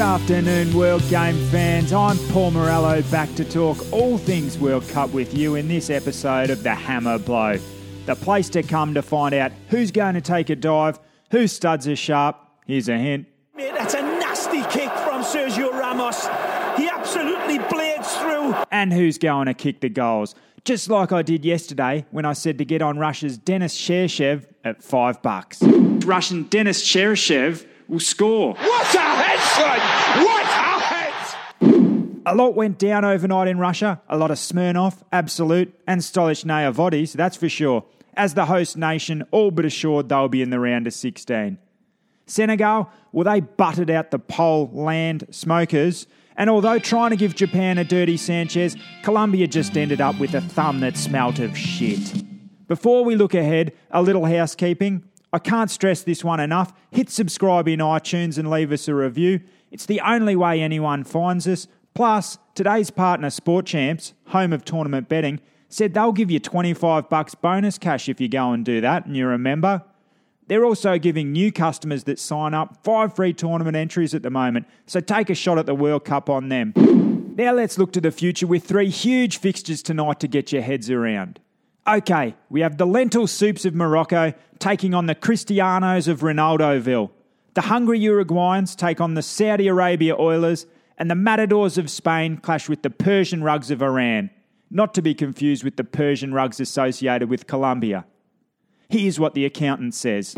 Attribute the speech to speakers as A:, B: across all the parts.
A: afternoon, World Game fans. I'm Paul Morello back to talk all things World Cup with you in this episode of The Hammer Blow. The place to come to find out who's going to take a dive, whose studs are sharp. Here's a hint.
B: Mate, that's a nasty kick from Sergio Ramos. He absolutely blades through.
A: And who's going to kick the goals. Just like I did yesterday when I said to get on Russia's Denis Cheryshev at five bucks. Russian Denis Cheryshev will score.
C: What a headshot! What a head!
A: A lot went down overnight in Russia. A lot of Smirnov, Absolut, and Stolichnaya Vodis, that's for sure. As the host nation, all but assured they'll be in the round of 16. Senegal, well, they butted out the Poland smokers. And although trying to give Japan a dirty Sanchez, Colombia just ended up with a thumb that smelt of shit. Before we look ahead, a little housekeeping. I can't stress this one enough. Hit subscribe in iTunes and leave us a review. It's the only way anyone finds us. Plus, today's partner, Sport Champs, home of tournament betting, said they'll give you 25 bucks bonus cash if you go and do that and you remember. They're also giving new customers that sign up five free tournament entries at the moment, so take a shot at the World Cup on them. Now let's look to the future with three huge fixtures tonight to get your heads around. Okay, we have the lentil soups of Morocco taking on the Cristianos of Ronaldoville. The hungry Uruguayans take on the Saudi Arabia Oilers, and the Matadors of Spain clash with the Persian Rugs of Iran, not to be confused with the Persian Rugs associated with Colombia. Here's what the accountant says.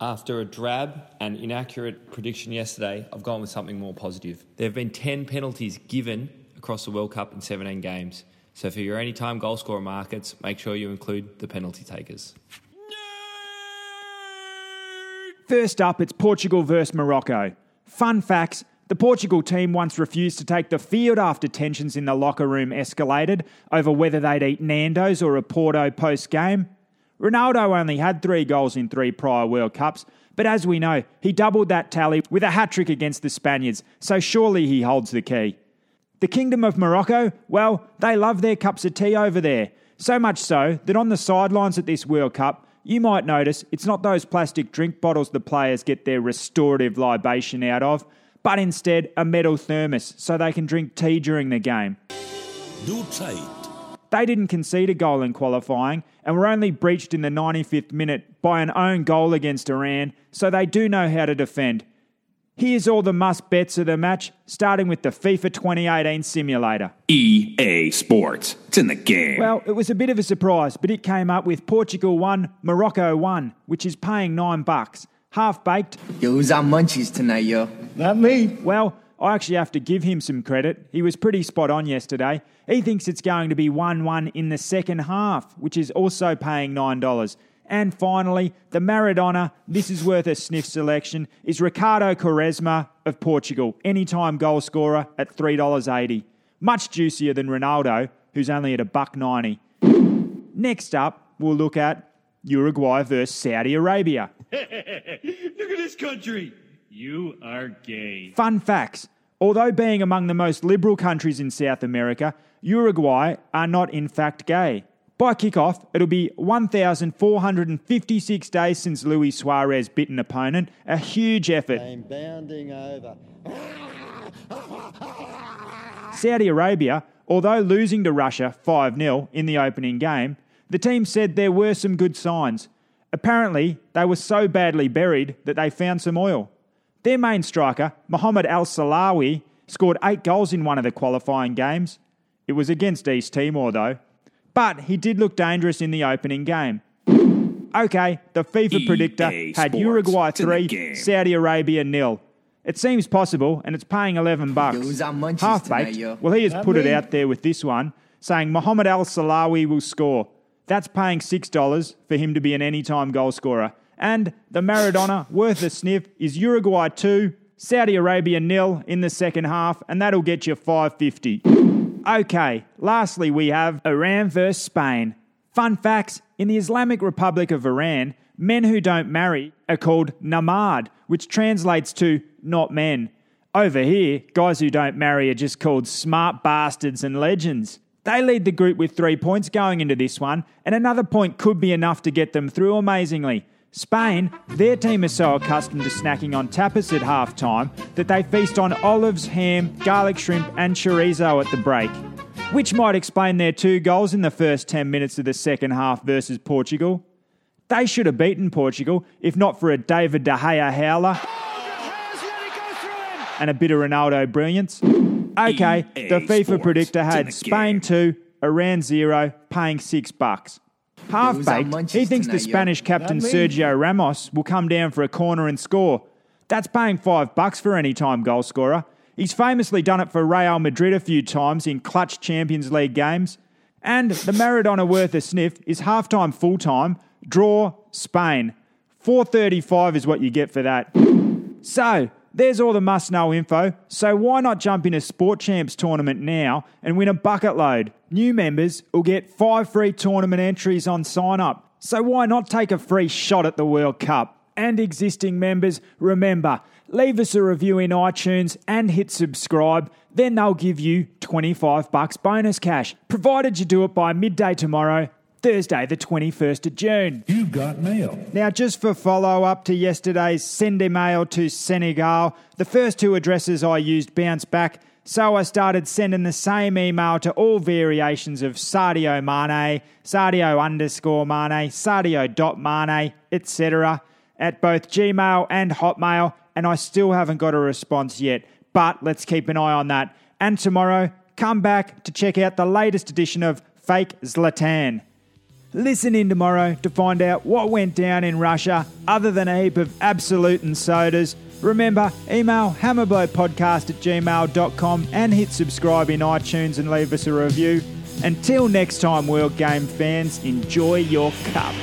D: After a drab and inaccurate prediction yesterday, I've gone with something more positive. There have been 10 penalties given across the World Cup in 17 games. So for your anytime goal scorer markets, make sure you include the penalty takers.
A: First up, it's Portugal versus Morocco. Fun facts the Portugal team once refused to take the field after tensions in the locker room escalated over whether they'd eat Nando's or a Porto post game. Ronaldo only had three goals in three prior World Cups, but as we know, he doubled that tally with a hat trick against the Spaniards, so surely he holds the key. The Kingdom of Morocco, well, they love their cups of tea over there. So much so that on the sidelines at this World Cup, you might notice it's not those plastic drink bottles the players get their restorative libation out of, but instead a metal thermos so they can drink tea during the game. They didn't concede a goal in qualifying and were only breached in the 95th minute by an own goal against Iran, so they do know how to defend. Here's all the must bets of the match, starting with the FIFA 2018 simulator.
E: EA Sports. It's in the game.
A: Well, it was a bit of a surprise, but it came up with Portugal 1, Morocco 1, which is paying 9 bucks. Half baked.
F: Yo, who's our munchies tonight, yo?
B: Not me.
A: Well, I actually have to give him some credit. He was pretty spot on yesterday. He thinks it's going to be 1 1 in the second half, which is also paying $9. And finally, the Maradona, this is worth a sniff selection, is Ricardo Quaresma of Portugal, anytime goal scorer at $3.80. Much juicier than Ronaldo, who's only at a buck 90. Next up, we'll look at Uruguay versus Saudi Arabia.
G: Look at this country. You are gay.
A: Fun facts. Although being among the most liberal countries in South America, Uruguay are not in fact gay. By kickoff, it'll be 1,456 days since Luis Suarez bit an opponent, a huge effort.
H: I'm bounding over.
A: Saudi Arabia, although losing to Russia 5 0 in the opening game, the team said there were some good signs. Apparently, they were so badly buried that they found some oil. Their main striker, Mohamed Al Sahlawi, scored eight goals in one of the qualifying games. It was against East Timor, though. But he did look dangerous in the opening game. Okay, the FIFA
E: EA
A: predictor had
E: E
A: Uruguay
E: It's in the
A: 3. Saudi Arabia nil. It seems possible, and it's paying 11 bucks.
F: Yo, who's on munchies
A: Half baked. Well, he has
B: Not
A: put it out there with this one, saying Mohamed Al Sahlawi will score. That's paying $6 for him to be an anytime goal scorer. And the Maradona, worth a sniff, is Uruguay 2, Saudi Arabia nil in the second half, and that'll get you 550. Okay, lastly, we have Iran versus Spain. Fun facts in the Islamic Republic of Iran, men who don't marry are called namad, which translates to not men. Over here, guys who don't marry are just called smart bastards and legends. They lead the group with three points going into this one, and another point could be enough to get them through amazingly. Spain, their team is so accustomed to snacking on tapas at half time that they feast on olives, ham, garlic shrimp, and chorizo at the break, which might explain their two goals in the first 10 minutes of the second half versus Portugal. They should have beaten Portugal if not for a David De Gea howler and a bit of Ronaldo brilliance. Okay, the FIFA predictor had Spain
E: game.
A: 2, Iran 0, paying 6 bucks. Half baked, he thinks the? Spanish captain Sergio Ramos will come down for a corner and score. That's paying 5 bucks for any time goal scorer. He's famously done it for Real Madrid a few times in clutch Champions League games. And the Maradona worth a sniff is halftime full time, draw Spain. 435 is what you get for that. So, there's all the must know info. So, why not jump in a Sport Champs tournament now and win a bucket load? New members will get five free tournament entries on sign up. So, why not take a free shot at the World Cup? And existing members, remember, leave us a review in iTunes and hit subscribe. Then they'll give you 25 bucks bonus cash, provided you do it by midday tomorrow, Thursday, the 21st of June.
C: You've got mail.
A: Now, just for follow up to yesterday's send email to Senegal, the first two addresses I used bounced back, so I started sending the same email to all variations of Sadio Mane, Sadio underscore Mane, Sadio dot Mane, etc. at both Gmail and Hotmail, and I still haven't got a response yet. But let's keep an eye on that. And tomorrow, come back to check out the latest edition of Fake Zlatan. Listen in tomorrow to find out what went down in Russia other than a heap of Absolut and sodas. Remember, email hammerblowpodcast at gmail.com and hit subscribe in iTunes and leave us a review. Until next time, World Game fans, enjoy your cup.